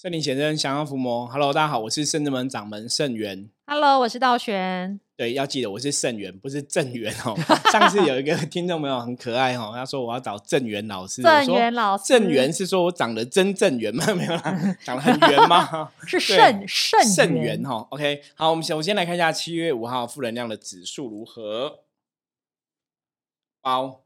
圣灵显真，降妖伏魔。Hello，大家好，我是圣之门掌门圣元。Hello，我是道玄。对，要记得我是圣元，不是正元哦。上次有一个听众朋友很可爱哦，他说我要找正元老师。正元老师，正元是说我长得真正圆吗？没有啦，长得很圆吗？是圣圣圣元哈。OK，好，我们首先来看一下七月五号负能量的指数如何。包，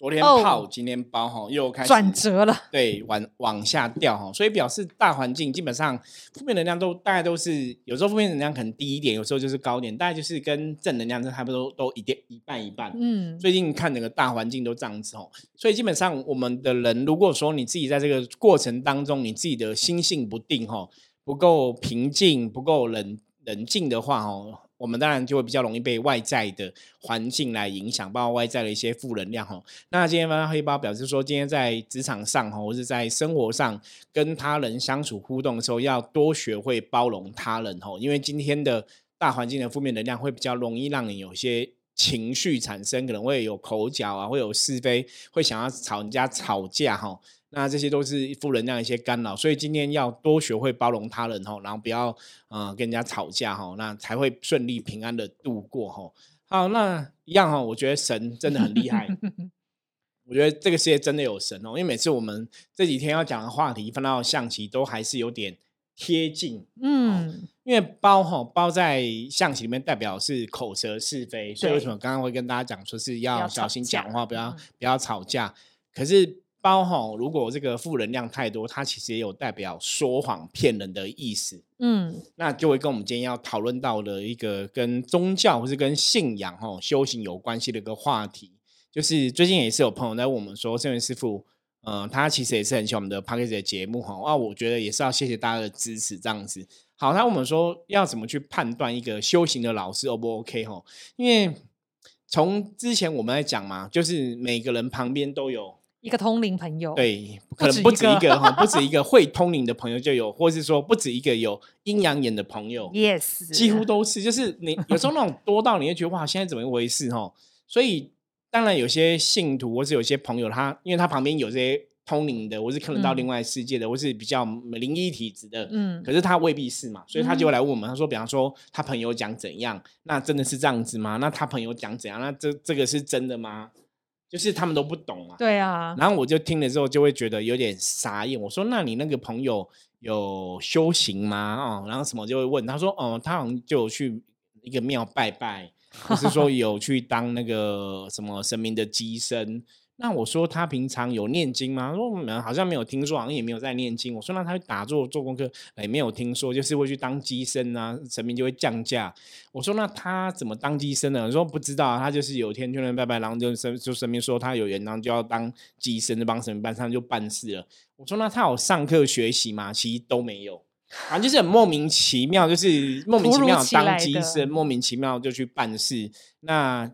昨天泡，今天包哈，又开始转折了。对，往往下掉哈，所以表示大环境基本上负面能量都大概都是，有时候负面能量可能低一点，有时候就是高点，大概就是跟正能量差不多都一点一半一半。嗯，最近看整个大环境都这样子哦，所以基本上我们的人，如果说你自己在这个过程当中，你自己的心性不定哈，不够平静，不够冷冷静的话哦。我们当然就会比较容易被外在的环境来影响，包括外在的一些负能量哈。那今天发黑包表示说，今天在职场上哈，或者在生活上跟他人相处互动的时候，要多学会包容他人哈。因为今天的大环境的负面能量会比较容易让你有些情绪产生，可能会有口角啊，会有是非，会想要吵人家吵架哈。那这些都是负能量一些干扰，所以今天要多学会包容他人哈，然后不要呃跟人家吵架哈，那才会顺利平安的度过哈。好，那一样哈，我觉得神真的很厉害，我觉得这个世界真的有神哦，因为每次我们这几天要讲的话题，翻到象棋都还是有点贴近，嗯，因为包哈包在象棋里面代表是口舌是非，所以为什么刚刚会跟大家讲说是要小心讲话，不要不要吵架，可是。包哈，如果这个负能量太多，它其实也有代表说谎骗人的意思。嗯，那就会跟我们今天要讨论到的一个跟宗教或是跟信仰哈修行有关系的一个话题，就是最近也是有朋友在问我们说，圣元师傅，呃，他其实也是很喜欢我们的 p a c k a g e 的节目哈，啊，我觉得也是要谢谢大家的支持这样子。好，他问我们说要怎么去判断一个修行的老师 O 不 OK 哈？因为从之前我们在讲嘛，就是每个人旁边都有。一个通灵朋友，对，可能不止一个哈，不止一 个会通灵的朋友就有，或是说不止一个有阴阳眼的朋友，yes，几乎都是，就是你有时候那种多到你会觉得哇，现在怎么一回事哈？所以当然有些信徒或是有些朋友，他因为他旁边有这些通灵的，或是看得到另外世界的，或是比较灵异体质的，嗯，可是他未必是嘛，所以他就会来问我们，他说，比方说他朋友讲怎样，那真的是这样子吗？那他朋友讲怎样，那这这个是真的吗？就是他们都不懂啊，对啊，然后我就听了之后就会觉得有点傻眼。我说：“那你那个朋友有修行吗？”哦，然后什么就会问他说：“哦，他好像就去一个庙拜拜，或是说有去当那个什么神明的机身。”那我说他平常有念经吗？说好像没有听说，好像也没有在念经。我说那他打坐做功课，也没有听说，就是会去当机身啊，神明就会降价。我说那他怎么当机身呢？我说不知道，他就是有一天去那拜拜，然后就神就神明说他有缘，然后就要当机身，就帮神明办，上就办事了。我说那他有上课学习吗？其实都没有，反正就是很莫名其妙，就是莫名其妙当机身，莫名其妙就去办事。那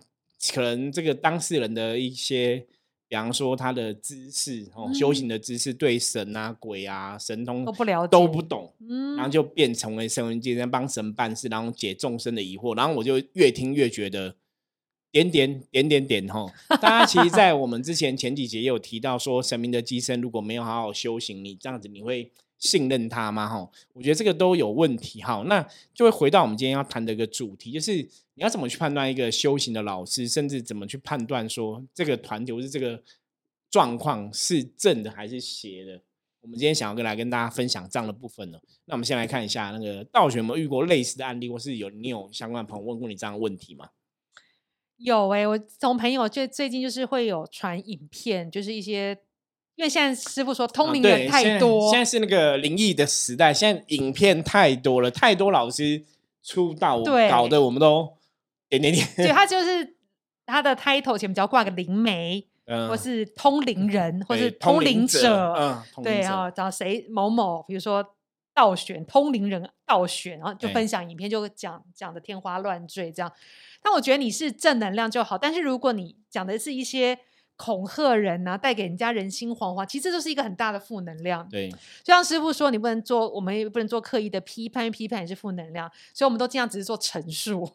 可能这个当事人的一些。比方说他的知识哦，修行的知识对神啊、鬼啊、神通都不了解，都不懂，嗯，然后就变成为神文界在帮神办事，然后解众生的疑惑。然后我就越听越觉得点点点点点哈。大家其实，在我们之前前几节也有提到说，神明的机身如果没有好好修行，你这样子你会信任他吗？哈，我觉得这个都有问题。哈，那就会回到我们今天要谈的一个主题，就是。你要怎么去判断一个修行的老师，甚至怎么去判断说这个团体或是这个状况是正的还是邪的？我们今天想要跟来跟大家分享这样的部分呢。那我们先来看一下那个道玄有没有遇过类似的案例，或是有你有相关的朋友问过你这样的问题吗？有哎，我从朋友就最近就是会有传影片，就是一些因为现在师傅说通灵人太多，现在是那个灵异的时代，现在影片太多了，太多老师出道，搞得我们都。点点点，对 他就是他的 title 前面只要挂个灵媒，嗯或是通灵人，或是通灵者，嗯，对啊，找谁某某，比如说倒选通灵人倒选，然后就分享影片，就讲讲的天花乱坠这样。但我觉得你是正能量就好，但是如果你讲的是一些。恐吓人呐，带给人家人心惶惶，其实这就是一个很大的负能量。对，就像师傅说，你不能做，我们也不能做刻意的批判，批判也是负能量，所以我们都尽量只是做陈述，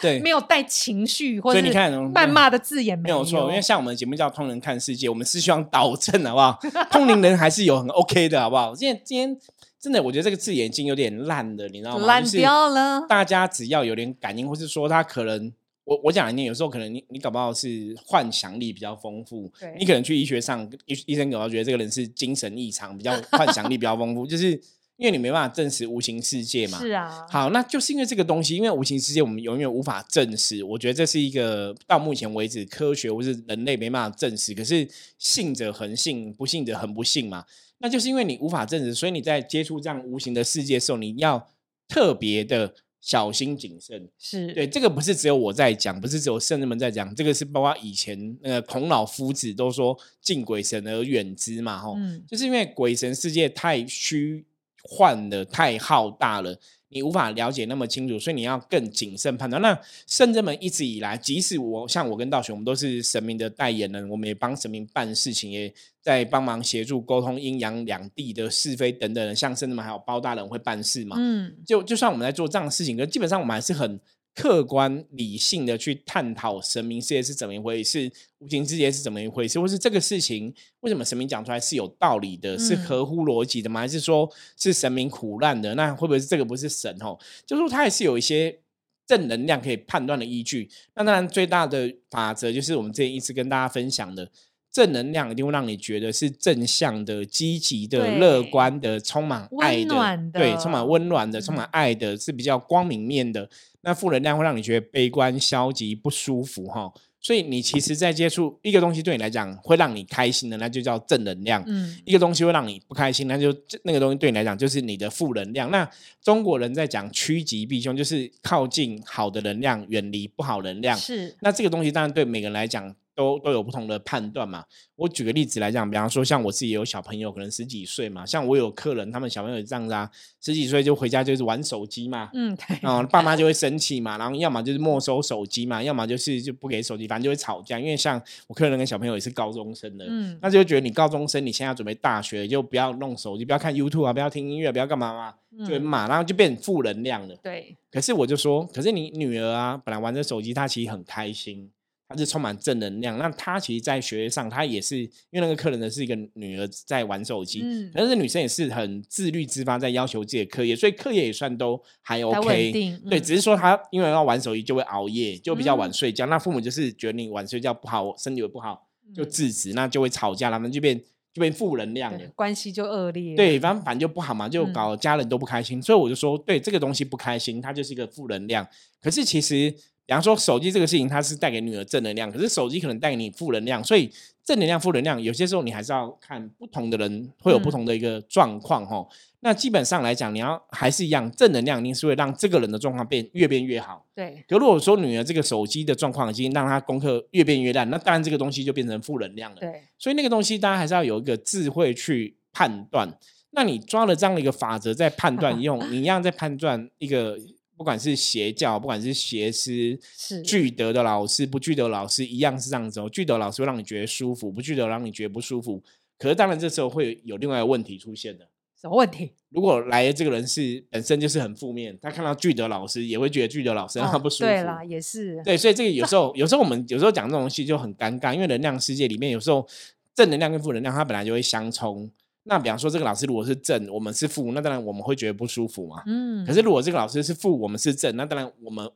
对，没有带情绪或者你看谩骂的字眼，没有错。因为像我们的节目叫《通人看世界》，我们是希望导正，好不好？通灵人还是有很 OK 的，好不好？今天今天真的，我觉得这个字眼已经有点烂了，你知道吗？烂掉了。大家只要有点感应，或是说他可能，我我讲你有时候可能你你搞不好是幻想力比较丰富，你可能去医学上医医生搞到觉得这个人是精神异常，比较幻想力比较丰富，就是因为你没办法证实无形世界嘛。是啊。好，那就是因为这个东西，因为无形世界我们永远无法证实。我觉得这是一个到目前为止科学或是人类没办法证实，可是信者恒信，不信者恒不信嘛。那就是因为你无法证实，所以你在接触这样无形的世界的时候，你要特别的小心谨慎。是对这个不是只有我在讲，不是只有圣人们在讲，这个是包括以前那个孔老夫子都说敬鬼神而远之嘛，吼，就是因为鬼神世界太虚幻了，太浩大了。你无法了解那么清楚，所以你要更谨慎判断。那圣人们一直以来，即使我像我跟道雄，我们都是神明的代言人，我们也帮神明办事情，也在帮忙协助沟通阴阳两地的是非等等。像圣人们还有包大人会办事嘛？嗯，就就算我们在做这样的事情，可基本上我们还是很。客观理性的去探讨神明世界是怎么一回事，无形世界是怎么一回事，或是这个事情为什么神明讲出来是有道理的，是合乎逻辑的吗？还是说是神明苦难的？那会不会是这个不是神哦？就说它还是有一些正能量可以判断的依据。那当然最大的法则就是我们之前一直跟大家分享的，正能量一定会让你觉得是正向的、积极的、乐观的、充满爱的，对，充满温暖的、充满爱的，是比较光明面的。那负能量会让你觉得悲观、消极、不舒服，哈。所以你其实，在接触一个东西，对你来讲会让你开心的，那就叫正能量。嗯，一个东西会让你不开心，那就那个东西对你来讲就是你的负能量。那中国人在讲趋吉避凶，就是靠近好的能量，远离不好能量。是。那这个东西当然对每个人来讲。都都有不同的判断嘛。我举个例子来讲，比方说像我自己有小朋友，可能十几岁嘛。像我有客人，他们小朋友这样子啊，十几岁就回家就是玩手机嘛。嗯，对。啊，爸妈就会生气嘛，然后要么就是没收手机嘛，要么就是就不给手机，反正就会吵架。因为像我客人跟小朋友也是高中生的，嗯，那就觉得你高中生，你现在准备大学，就不要弄手机，不要看 YouTube 啊，不要听音乐，不要干嘛嘛，就嘛，然后就变负能量了。对。可是我就说，可是你女儿啊，本来玩着手机，她其实很开心。他是充满正能量，那他其实，在学业上，他也是因为那个客人呢是一个女儿在玩手机，嗯，但是女生也是很自律自发，在要求自己的课业，所以课业也算都还 OK，对，只是说他因为要玩手机就会熬夜，就比较晚睡觉，那父母就是觉得你晚睡觉不好，身体不好，就制止，那就会吵架，他们就变就变负能量了，关系就恶劣，对，反正反正就不好嘛，就搞家人都不开心，所以我就说，对这个东西不开心，它就是一个负能量，可是其实。比方说手机这个事情，它是带给女儿正能量，可是手机可能带给你负能量，所以正能量、负能量，有些时候你还是要看不同的人会有不同的一个状况哈。那基本上来讲，你要还是一样，正能量一定是会让这个人的状况变越变越好。对。可如果说女儿这个手机的状况已经让她功课越变越烂，那当然这个东西就变成负能量了。对。所以那个东西大家还是要有一个智慧去判断。那你抓了这样的一个法则在判断 用，你一样在判断一个。不管是邪教，不管是邪师，是具德的老师，不具德老师一样是这样子哦。具德老师会让你觉得舒服，不具德让你觉得不舒服。可是当然这时候会有另外一个问题出现的。什么问题？如果来的这个人是本身就是很负面，他看到具德老师也会觉得具德老师让他不舒服。对啦，也是。对，所以这个有时候，有时候我们有时候讲这种东西就很尴尬，因为能量世界里面有时候正能量跟负能量它本来就会相冲。那比方说，这个老师如果是正，我们是负，那当然我们会觉得不舒服嘛。嗯。可是如果这个老师是负，我们是正，那当然我们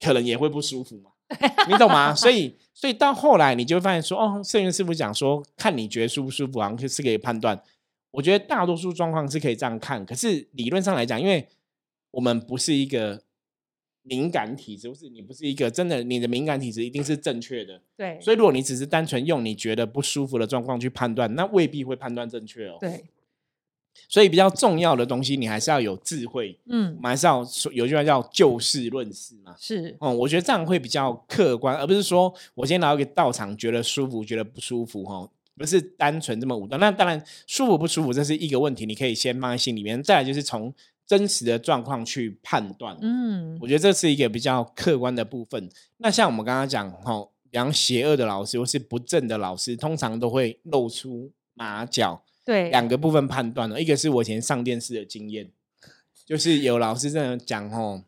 可能也会不舒服嘛。你懂吗？所以，所以到后来你就会发现说，哦，圣元师傅讲说，看你觉得舒不舒服，好像是可以判断。我觉得大多数状况是可以这样看，可是理论上来讲，因为我们不是一个。敏感体质不是你不是一个真的，你的敏感体质一定是正确的。对，所以如果你只是单纯用你觉得不舒服的状况去判断，那未必会判断正确哦。对，所以比较重要的东西，你还是要有智慧。嗯，我们还是要说有句话叫就事论事嘛。是，哦，我觉得这样会比较客观，而不是说我今天来一个道场，觉得舒服，觉得不舒服，哈，不是单纯这么武断。那当然舒服不舒服这是一个问题，你可以先放在心里面。再来就是从。真实的状况去判断，嗯，我觉得这是一个比较客观的部分。那像我们刚刚讲，吼，比方邪恶的老师或是不正的老师，通常都会露出马脚。对，两个部分判断了，一个是我以前上电视的经验，就是有老师这样讲，哦，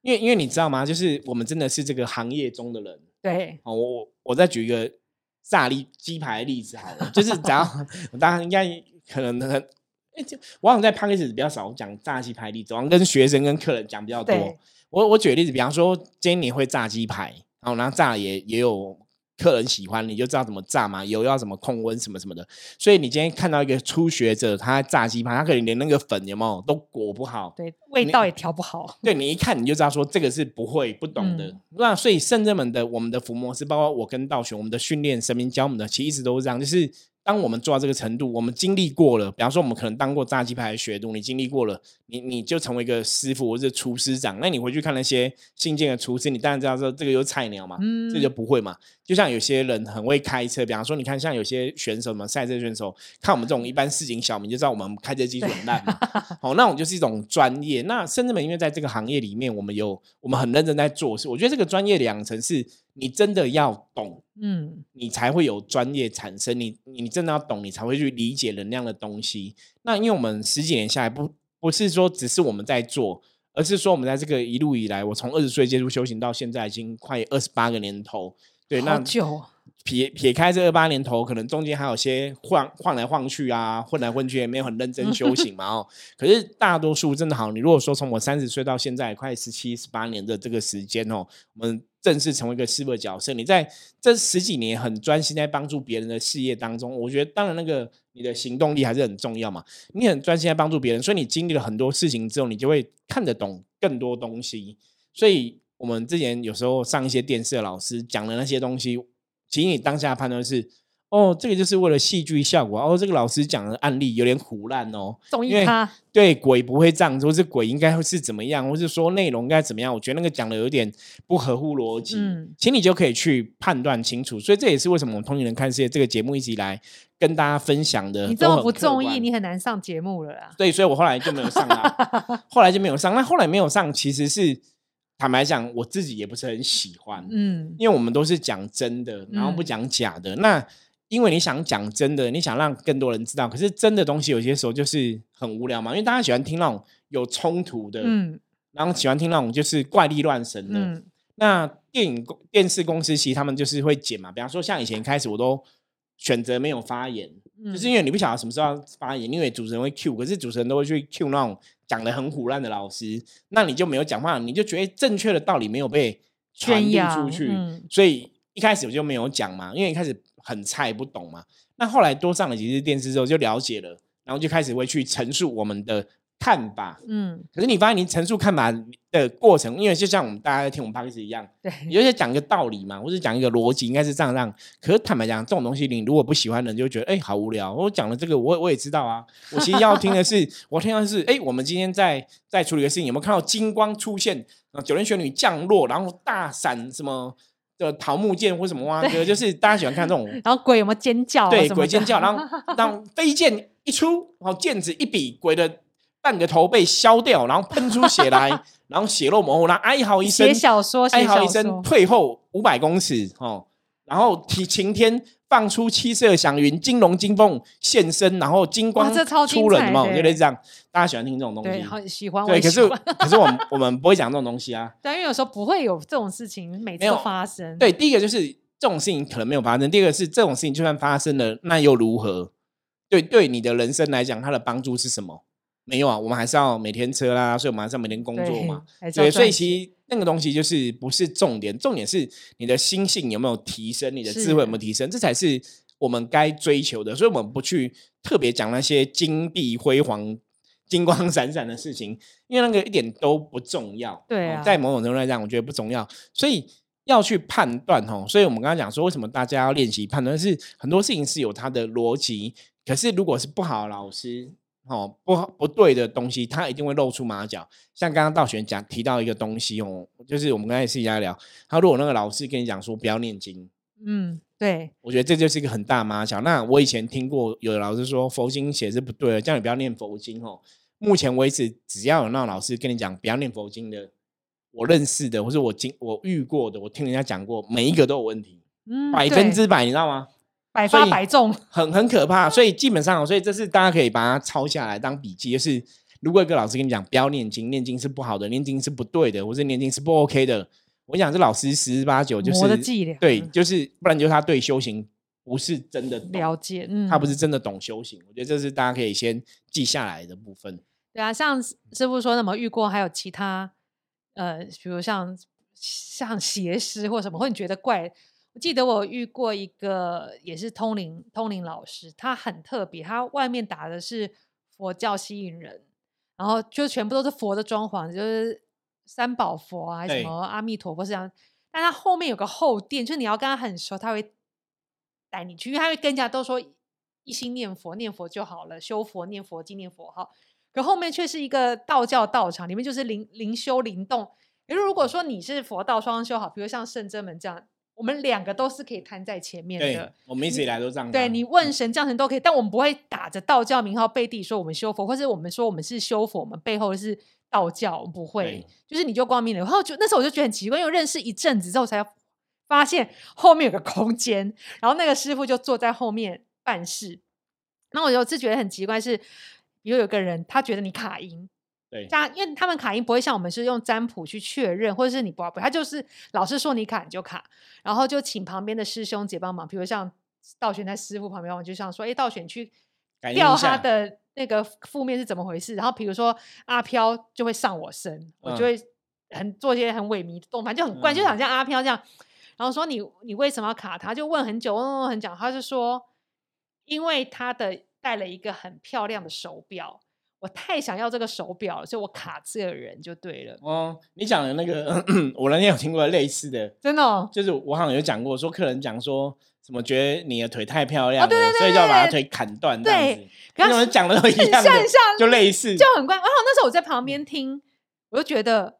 因为因为你知道吗？就是我们真的是这个行业中的人。对，哦，我我再举一个炸例鸡排例子好了，就是只要 大家应该可能很。哎，这我好像在 p a c k a g e 比较少讲炸鸡排例子，好像跟学生跟客人讲比较多。我我举个例子，比方说今天你会炸鸡排，然后然后炸也也有客人喜欢，你就知道怎么炸嘛，油要怎么控温什么什么的。所以你今天看到一个初学者他炸鸡排，他可能连那个粉有没有都裹不好，对，味道也调不好。对你一看你就知道说这个是不会不懂的。嗯那所以圣人们的我们的服模式，包括我跟道雄，我们的训练神明教我们的，其实一直都是这样，就是。当我们做到这个程度，我们经历过了，比方说我们可能当过炸鸡排的学徒，你经历过了，你你就成为一个师傅或者厨师长。那你回去看那些新进的厨师，你当然知道说这个有菜鸟嘛，嗯这就不会嘛。就像有些人很会开车，比方说你看像有些选手嘛，赛车选手，看我们这种一般市井小民就知道我们开车技术很烂嘛。好，那种就是一种专业。那甚至们因为在这个行业里面，我们有我们很认真在做事。我觉得这个专业的养成是你真的要懂，嗯，你才会有专业产生。你你真的要懂，你才会去理解能量的东西。那因为我们十几年下来，不不是说只是我们在做，而是说我们在这个一路以来，我从二十岁接触修行到现在，已经快二十八个年头。对，那好久哦，撇撇开这二八年头，可能中间还有些晃晃来晃去啊，混来混去，也没有很认真修 行嘛哦。可是大多数真的好，你如果说从我三十岁到现在快十七、十八年的这个时间哦，我们正式成为一个师傅的角色，你在这十几年很专心在帮助别人的事业当中，我觉得当然那个你的行动力还是很重要嘛。你很专心在帮助别人，所以你经历了很多事情之后，你就会看得懂更多东西。所以我们之前有时候上一些电视的老师讲的那些东西，其实你当下判断是，哦，这个就是为了戏剧效果。哦，这个老师讲的案例有点胡乱哦，因为综艺咖，对鬼不会这样，或是鬼应该会是怎么样，或是说内容应该怎么样？我觉得那个讲的有点不合乎逻辑，嗯其实你就可以去判断清楚。所以这也是为什么我们《通灵人看世界》这个节目一直以来跟大家分享的，你这么不中意，你很难上节目了啦。对，所以我后来就没有上啦，后来就没有上。那后来没有上，其实是坦白讲，我自己也不是很喜欢，嗯，因为我们都是讲真的，然后不嗯讲假的。那因为你想讲真的，你想让更多人知道，可是真的东西有些时候就是很无聊嘛，因为大家喜欢听那种有冲突的，嗯。然后喜欢听那种就是怪力乱神的。嗯。那电影公电视公司其实他们就是会剪嘛，比方说像以前开始我都选择没有发言，嗯，就是因为你不晓得什么时候要发言，因为主持人会 Q，可是主持人都会去 Q 那种讲的很虎烂的老师，那你就没有讲话，你就觉得正确的道理没有被传递出去，嗯。所以一开始我就没有讲嘛，因为一开始很菜不懂嘛。那后来多上了几次电视之后就了解了，然后就开始会去陈述我们的看法。嗯，可是你发现你陈述看法的过程，因为就像我们大家在听我们 p o d 一样，对，有些讲一个道理嘛，或者讲一个逻辑，应该是这样这样。可是坦白讲，这种东西你如果不喜欢的人，就觉得哎、好无聊。我讲了这个，我我也知道啊。我其实要听的是，我听到的是哎、我们今天在在处理的事情，有没有看到金光出现？啊，九天玄女降落，然后大闪什么的桃木剑或什么哇哥，就是大家喜欢看这种 然后鬼有没有尖叫啊？对鬼尖叫，然后 当飞剑一出，然后剑指一比，鬼的半个头被削掉，然后喷出血来，然后血肉模糊，然后哀嚎一声写，小说，哀嚎一声，退后五百公尺哦，然后提晴天放出七色祥云，金龙金凤现身，然后金光出人嘛，彩的就类似这样，大家喜欢听这种东对，西。好喜欢，我对，可是可是我们我们不会讲这种东西啊。对，因为有时候不会有这种事情，每次都发生。对，第一个就是这种事情可能没有发生，第二个是这种事情就算发生了，那又如何？对，对你的人生来讲，它的帮助是什么？没有啊，我们还是要每天车啦，所以我们还是要每天工作嘛。，对，所以赚其实那个东西就是不是重点，重点是你的心性有没有提升，你的智慧有没有提升，这才是我们该追求的。所以，我们不去特别讲那些金碧辉煌、金光闪闪的事情，因为那个一点都不重要。对啊哦在某种程度来讲，我觉得不重要。所以要去判断哦。所以我们刚刚讲说，为什么大家要练习判断？是很多事情是有它的逻辑，可是如果是不好的老师。哦，不好不对的东西，他一定会露出马脚。像刚刚道玄讲提到一个东西哦，就是我们刚才私底下聊，他如果那个老师跟你讲说不要念经，嗯，对，我觉得这就是一个很大的马脚。那我以前听过有的老师说佛经写是不对的，叫你不要念佛经哦。目前为止，只要有那种老师跟你讲不要念佛经的，我认识的或者我经我遇过的，我听人家讲过，每一个都有问题，嗯，百分之百，你知道吗？百发百中。很很可怕，所以基本上，所以这是大家可以把它抄下来当笔记。就是如果一个老师跟你讲不要念经，念经是不好的，念经是不对的，或者念经是不 OK 的，我讲这老师十之八九就是我的伎俩对，嗯就是不然就是他对修行不是真的了解，嗯，他不是真的懂修行。我觉得这是大家可以先记下来的部分。对啊，像师师傅说，那么遇过还有其他呃，比如像像邪师或什么，或你觉得怪？我记得我遇过一个也是通灵通灵老师，他很特别，他外面打的是佛教吸引人，然后就全部都是佛的装潢，就是三宝佛啊，什对么阿弥陀佛是这样。但他后面有个后殿，就是你要跟他很熟，他会带你去，因为他会跟人家都说一心念佛，念佛就好了，修佛念佛，纪念佛号。可后面却是一个道教道场，里面就是灵灵修灵动。也就是如果说你是佛道双修好，比如像圣真门这样，我们两个都是可以摊在前面对的。，我们一直以来都这样。对你问神降神都可以，但我们不会打着道教名号背地说我们修佛，或是我们说我们是修佛，我们背后是道教，我们不会。就是你就光明磊落。然后就那时候我就觉得很奇怪，因为认识一阵子之后才发现后面有个空间，然后那个师傅就坐在后面办事。然后我有次觉得很奇怪是，比如有个人他觉得你卡音，对加，因为他们卡音不会像我们是用占卜去确认，或者是你不不，他就是老师说你卡你就卡，然后就请旁边的师兄姐帮忙，比如像道玄在师傅旁边，我就想说，哎，道玄去调感应一下他的那个负面是怎么回事，然后比如说阿飘就会上我身，我就嗯会很做一些很萎靡的动，反正就很怪，就嗯想像阿飘这样，然后说你你为什么要卡他？就问很久，问问很久，他就说，因为他的戴了一个很漂亮的手表。我太想要这个手表了，所以我卡这个人就对了，哦，你讲的那个，我那天有听过类似的，真的、哦。就是我好像有讲过，说客人讲说什么觉得你的腿太漂亮了，哦对对对所以就要把他腿砍断对子。可是那种讲的都一样的，很像很像就类似，就很怪。然后那时候我在旁嗯边听，我就觉得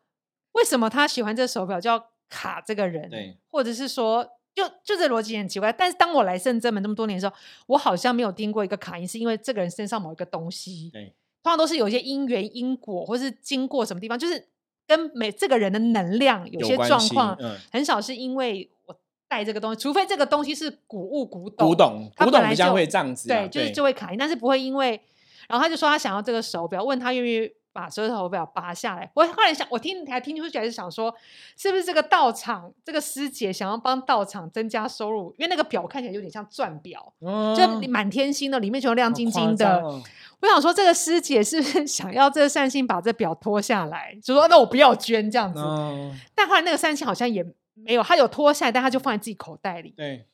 为什么他喜欢这手表就要卡这个人？对，或者是说，就就这逻辑很奇怪。但是当我来圣真门这么多年的时候，我好像没有听过一个卡因是因为这个人身上某一个东西，对，通常都是有一些因缘因果，或是经过什么地方，就是跟每这个人的能量有些状况，嗯。很少是因为我带这个东西，除非这个东西是古物古董，古董，古他本来就董比较会这样子啊，对，就是就会卡音，但是不会因为，然后他就说他想要这个手表，问他愿不愿意把这个手表拔下来。我后来想，我听还听出来是想说，是不是这个道场这个师姐想要帮道场增加收入？因为那个表看起来有点像钻表，哦就满天星的，里面全都亮晶晶的。哦我想说，这个师姐是不是 想要这个善心把这表脱下来，就说那我不要捐这样子？哦，但后来那个善心好像也没有，他有脱下来，但他就放在自己口袋里，对。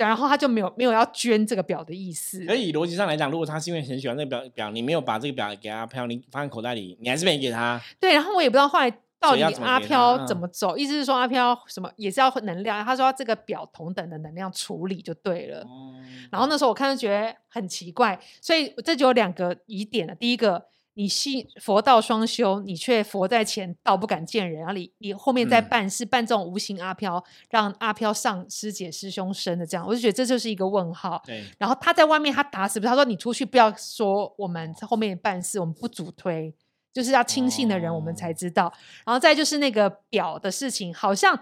对，然后他就没有没有要捐这个表的意思。所以逻辑上来讲，如果他是因为很喜欢那个表表，你没有把这个表给阿飘，你放在口袋里，你还是没给他。对，然后我也不知道后来到底阿飘怎嗯么走，意思是说阿飘什么也是要能量，他说要这个表同等的能量处理就对了。哦然后那时候我看就觉得很奇怪，所以这就有两个疑点了。第一个，你信佛道双修，你却佛在前，道不敢见人，然后你你后面在嗯办事、办这种无形阿飘，让阿飘上师姐师兄身的这样，我就觉得这就是一个问号。对，然后他在外面他打死不是，他说你出去不要说我们在后面办事，我们不主推，就是要亲信的人我们才哦知道。然后再就是那个表的事情，好像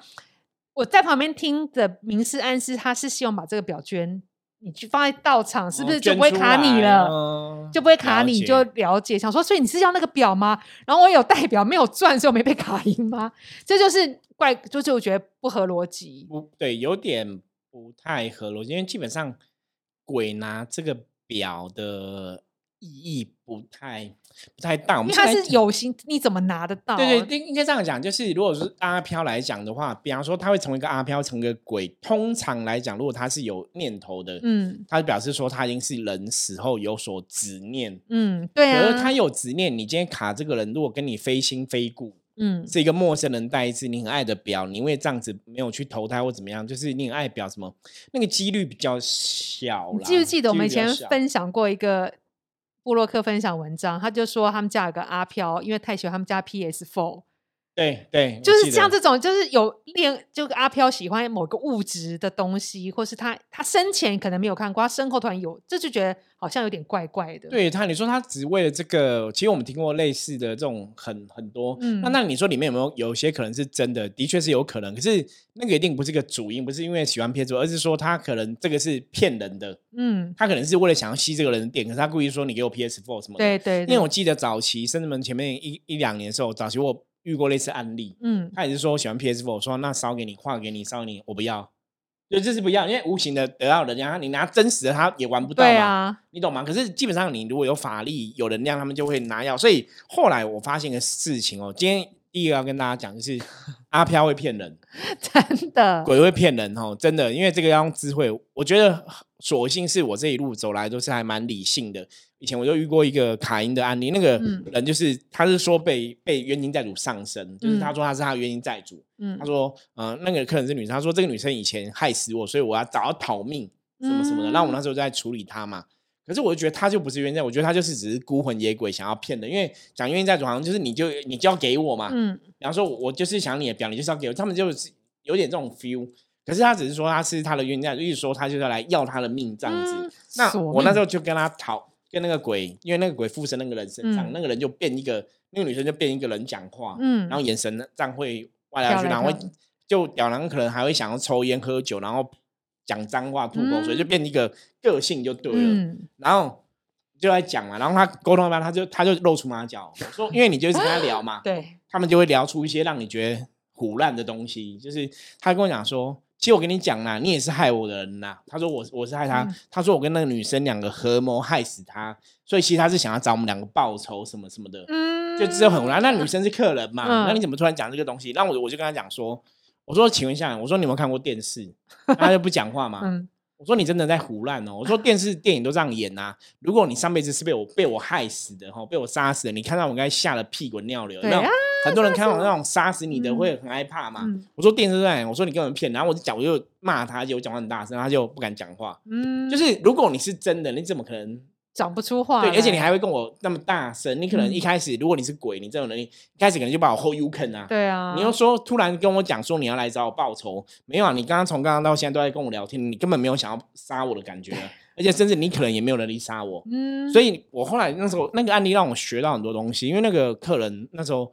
我在旁边听的明示暗示，他是希望把这个表捐，你去放在道场，是不哦是就不会卡你了？嗯就不会卡你，了就了解。想说，所以你是要那个表吗？然后我有代表没有赚，所以我没被卡赢吗？这就是怪，就是我觉得不合逻辑。不对，有点不太合逻辑，因为基本上鬼拿这个表的意义不太不太大。我因为它是有形，你怎么拿得到？对对，应应该这样讲，就是如果是阿飘来讲的话，比方说他会成为一个阿飘，成个鬼。通常来讲，如果他是有念头的，嗯他就表示说他已经是人死后有所执念。嗯，对啊，可是他有执念，你今天卡这个人，如果跟你非亲非故，嗯是一个陌生人带一次你很爱的表，你因为这样子没有去投胎或怎么样，就是你很爱表什么，那个几率比较小啦。你记不记得我们以前分享过一个布洛克分享文章？他就说他们家有个阿飘，因为太喜欢他们家 PS Four，对对，就是像这种，就是有恋，就阿飘喜欢某个物质的东西，或是他他生前可能没有看过，他身后突然有，这就觉得好像有点怪怪的。，对他，你说他只为了这个，其实我们听过类似的这种很很多。嗯那那你说里面有没有有些可能是真的？的确是有可能，可是那个一定不是个主因，不是因为喜欢 PS，而是说他可能这个是骗人的，嗯，他可能是为了想要吸这个人的点，可是他故意说你给我 PS4 什么的。对对，对因为我记得早期甚至门前面一一两年的时候，早期我遇过类似案例，嗯他也是说我喜欢 PS4，我说那烧给你，画给你，烧给你，我不要。就这是不要，因为无形的得到能量，你拿真实的他也玩不到嘛，对啊，你懂吗？可是基本上你如果有法力、有能量，他们就会拿药。所以后来我发现个事情哦，今天第一个要跟大家讲的是 阿飘会骗人，真的，鬼会骗人哦，真的，因为这个要用智慧。我觉得所幸是我这一路走来都是还蛮理性的。以前我就遇过一个卡因的案例，那个嗯人就是他是说被被冤亲债主上身，就是嗯他说他是他的冤亲债主，嗯他说呃那个客人是女生，他说这个女生以前害死我，所以我要找她讨命什么什么的。嗯那我那时候就在处理她嘛。可是我就觉得他就不是冤债，我觉得他就是只是孤魂野鬼想要骗的，因为讲冤亲债主好像就是你就你就要给我嘛，嗯比方说我我就是想你的表，你就是要给我，他们就是有点这种 feel。可是他只是说他是他的冤亲债主，意思说他就是要来要他的命这样子。嗯那我那时候就跟他讨，跟那个鬼，因为那个鬼附身那个人身上，嗯那个人就变一个，那个女生就变一个人讲话，嗯，然后眼神这样会歪来去，然后会就屌男可能还会想要抽烟喝酒，然后讲脏话吐口水，嗯就变一个个性就对了。嗯然后就在讲嘛，然后他沟通一半，他就他就露出马脚，我说因为你就是跟他聊嘛，对，他们就会聊出一些让你觉得胡乱的东西。就是他跟我讲说，其实我跟你讲啦，你也是害我的人呐。他说我我是害他，嗯他说我跟那个女生两个合谋害死他，所以其实他是想要找我们两个报仇什么什么的。嗯，就只有很胡乱。那女生是客人嘛，嗯那你怎么突然讲这个东西？那我我就跟他讲说，我说请问一下，我说你有没有看过电视？他就不讲话嘛。嗯我说你真的在胡乱哦！我说电视电影都这样演呐、如果你上辈子是被我被我害死的哈，被我杀死的，你看到我刚才吓得屁滚尿流。有没有啊很多人看到那种杀死你的嗯会很害怕嘛。嗯我说电视在，我说你根本骗，然后我就讲，我就骂他，就我讲话很大声，他就不敢讲话。嗯，就是如果你是真的，你怎么可能讲不出话对，而且你还会跟我那么大声，你可能嗯一开始，如果你是鬼，你这种能力，一开始可能就把我 hold you 坑啊。对啊，你又说突然跟我讲说你要来找我报仇，没有啊？你刚刚从刚刚到现在都在跟我聊天，你根本没有想要杀我的感觉啊，而且甚至你可能也没有能力杀我。嗯，所以我后来那时候那个案例让我学到很多东西，因为那个客人那时候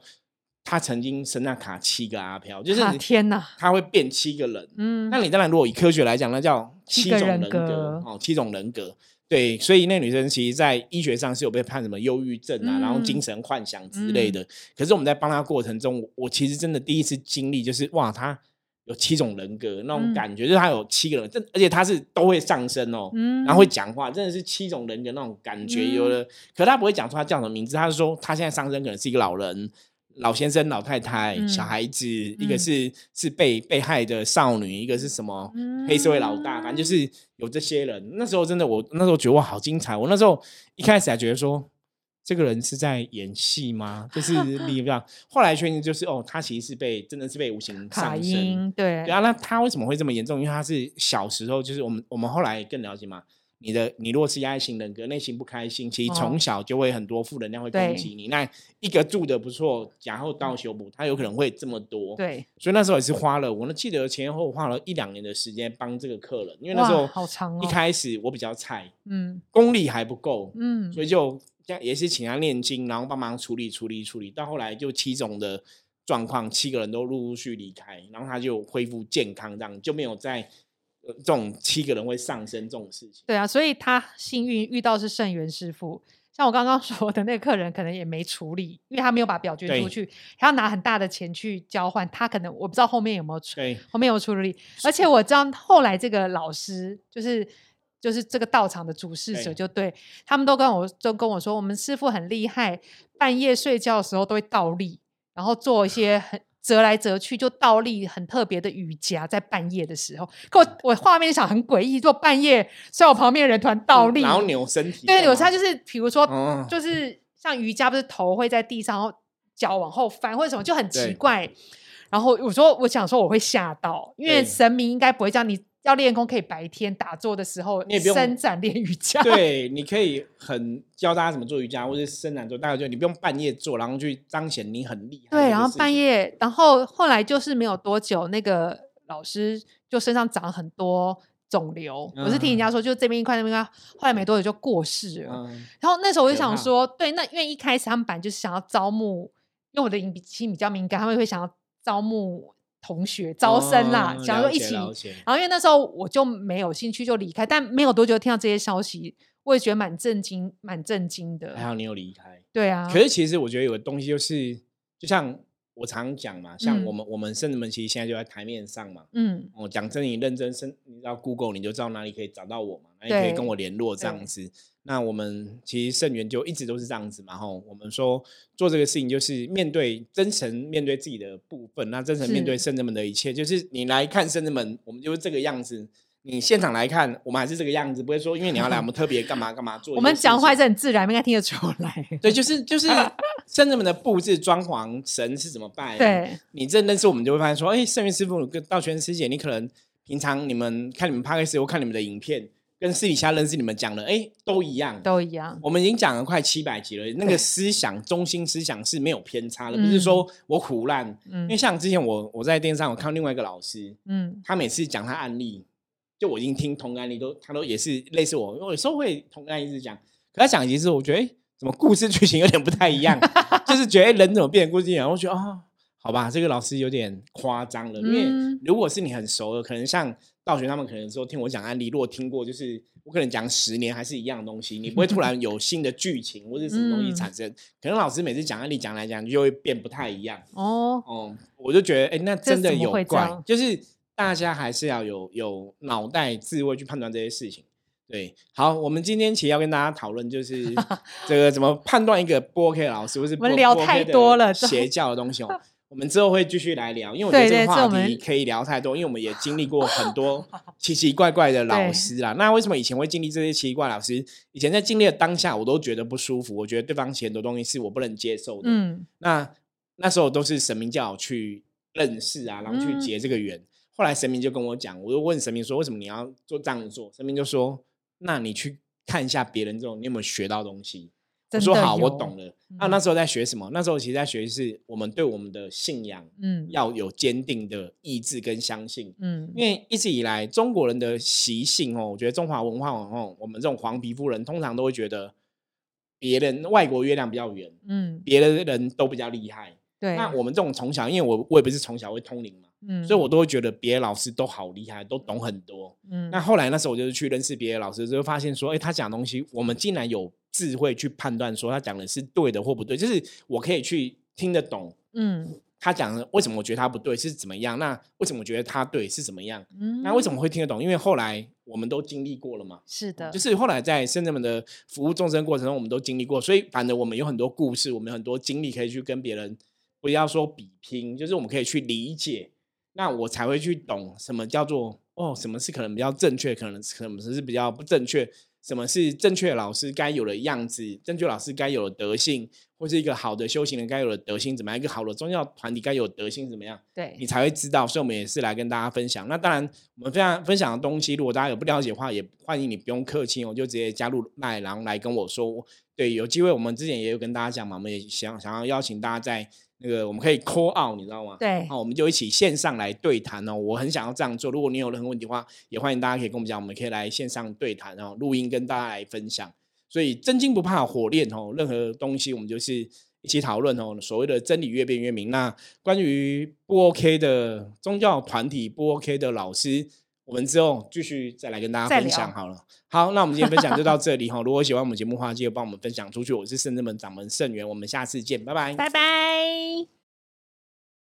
他曾经身上卡七个阿飘，就是天哪，他会变七个人。嗯，那你当然如果以科学来讲，那叫七种人格格哦，七种人格。对，所以那女生其实，在医学上是有被判什么忧郁症啊，然后嗯精神幻想之类的。可是我们在帮她过程中，我我其实真的第一次经历，就是哇，她有七种人格那种嗯感觉，就是她有七个人，这而且她是都会上升哦，嗯，然后会讲话，真的是七种人格那种感觉。有的，可她不会讲出她叫什么名字，她是说她现在上升可能是一个老人。老先生、老太太、嗯小孩子，一个嗯是是被被害的少女，一个是什么黑社会老大，反正就是有这些人。那时候真的，我那时候觉得哇，好精彩。我那时候一开始还觉得说，这个人是在演戏吗？就是 你不知道。后来确定就是哦，他其实是被真的是被无形卡上身。音，对对啊，那他为什么会这么严重？因为他是小时候，就是我们我们后来更了解嘛。你的你如果是压抑型人格，内心不开心，其实哦从小就会很多负能量会攻击你。那一个住的不错，然后到修补，他有可能会这么多。对，所以那时候也是花了，我呢记得前后花了一两年的时间帮这个客人，因为那时候好长哦一开始我比较菜，嗯功力还不够，嗯，所以就这样也是请他念经，然后帮忙处理处理处理，到后来就七种的状况，七个人都陆陆续续离开，然后他就恢复健康，这样就没有在、呃这种七个人会上升这种事情。对啊，所以他幸运遇到是圣元师傅。像我刚刚 说的，那个客人可能也没处理，因为他没有把表捐出去，还要拿很大的钱去交换。他可能我不知道后面有没有处，对，后面有处理。而且 我知道后来这个老师就是就是这个道场的主事者，对就对他们都跟我都跟我说，我们师傅很厉害，半夜睡觉的时候都会倒立，然后做一些很。折来折去就倒立，很特别的瑜伽，在半夜的时候，可我我画面想很诡异，就半夜在我旁边的人突然倒立，然后扭身体，对，有他他就是比如说，哦。就是像瑜伽，不是头会在地上，然后脚往后翻或者什么，就很奇怪。然后我说，我想说我会吓到，因为神明应该不会叫。你要练功，可以白天打坐的时候你也不用伸展练瑜伽。对，你可以很教大家怎么做瑜伽，或者是伸展做，大概就你不用半夜做，然后去彰显你很厉害。对，然后半，夜，然后后来就是没有多久，那个老师就身上长很多肿瘤。我是听人家说，就这边一块，那边一块，后来没多久就过世了。嗯，然后那时候我就想说，对，那因为一开始他们本来就是想要招募，因为我的隐心比较敏感，他们会想要招募同学、招生啦，哦想要说一起。然后因为那时候我就没有兴趣，就离开。但没有多久听到这些消息，我也觉得蛮震惊，蛮震惊的。还好你有离开。对啊，可是其实我觉得有个东西就是，就像我常讲嘛，像嗯我们、我们圣人们其实现在就在台面上嘛。嗯，哦，讲真，你认真生，你知道 Google 你就知道哪里可以找到我嘛，哪里可以跟我联络这样对子。那我们其实圣元就一直都是这样子嘛，吼，我们说做这个事情就是面对真诚面对自己的部分，那真诚面对是圣人们的一切，就是你来看圣人们，我们就是这个样子。你现场来看，我们还是这个样子，不会说因为你要来，我们特别干嘛干嘛 做。我们讲话是很自然，应该听得出来。对，就是就是 圣人们的布置、装潢、神是怎么拜。，对，你这认识我们，就会发现说，哎，圣元师傅跟道玄师姐，你可能平常你们看你们 p d c a 或看你们的影片，跟私底下认识你们讲的，哎，都一样。都一样。我们已经讲了快七百集了，那对个思想中心思想是没有偏差的，不嗯是说我胡乱。因为嗯像之前我我在电视上我看到另外一个老师，嗯他每次讲他案例，就我已经听同个案例都，他都也是类似我，我有时候会同个案例一直讲，可他讲一次，我觉得诶怎么故事剧情有点不太一样，就是觉得人怎么变成故事剧情，我觉得哦，好吧，这个老师有点夸张了，因为嗯如果是你很熟的，可能像道学他们可能说听我讲案例，如果听过，就是我可能讲十年还是一样的东西，你不会突然 有新的剧情或者什么东西嗯产生，可能老师每次讲案例讲来讲去就会变不太一样。哦，哦，我就觉得，哎、那真的有怪就是大家还是要有有脑袋智慧去判断这些事情。对，好，我们今天其实要跟大家讨论，就是 这个怎么判断一个不 OK 的老师，或是我们不聊太的多了邪教的东西哦。我们之后会继续来聊，因为我觉得对这个话题可以聊太多，因为我们也经历过很多 奇奇怪怪的老对师啦。那为什么以前会经历这些奇怪老师？以前在经历的当下，我都觉得不舒服，我觉得对方写很多东西是我不能接受的。嗯那那时候都是神明叫我去认识啊，然后去嗯结这个缘。后来神明就跟我讲，我就问神明说，为什么你要做这样做？神明就说，那你去看一下别人之后，你有没有学到东西？我说好，我懂了。那嗯那时候在学什么？那时候其实在学的是我们对我们的信仰嗯要有坚定的意志跟相信。嗯因为一直以来中国人的习性哦，我觉得中华文化哦，我们这种黄皮肤人通常都会觉得别人外国月亮比较圆，嗯，别的人都比较厉害。对，那我们这种从小，因为我我也不是从小会通灵嘛，嗯，所以我都会觉得别的老师都好厉害，都懂很多。嗯那后来那时候我就是去认识别的老师，就会发现说，哎，他讲东西，我们竟然有智慧去判断说他讲的是对的或不对，就是我可以去听得懂嗯他讲的为什么我觉得他不对是怎么样，那为什么我觉得他对是怎么样？嗯，那为什么会听得懂？因为后来我们都经历过了嘛。是的，就是后来在深圳们的服务众生过程中，我们都经历过，所以反正我们有很多故事，我们有很多经历可以去跟别人，不要说比拼，就是我们可以去理解，那我才会去懂什么叫做哦，什么是可能比较正确，可能什么是比较不正确，什么是正确老师该有的样子，正确老师该有的德性，或是一个好的修行人该有的德性怎么样，一个好的宗教团体该有的德性怎么样。对你，才会知道。所以，我们也是来跟大家分享。那当然，我们非常分享的东西，如果大家有不了解的话，也欢迎你不用客气我，就直接加入麦，然后来跟我说。对，有机会我们之前也有跟大家讲嘛，我们也想想要邀请大家在那个我们可以 call out，你知道吗？对那我们就一起线上来对谈哦。我很想要这样做，如果你有任何问题的话，也欢迎大家可以跟我们讲，我们可以来线上对谈，然后录音跟大家来分享。所以真金不怕火炼哦，任何东西我们就是一起讨论哦。所谓的真理越辩越明。那关于不 OK 的宗教团体、不 OK 的老师，我们之后继续再来跟大家分享好了。好，那我们今天分享就到这里哈。如果喜欢我们节目的话，记得帮我们分享出去。我是圣智门掌门盛元，我们下次见，拜拜。拜拜。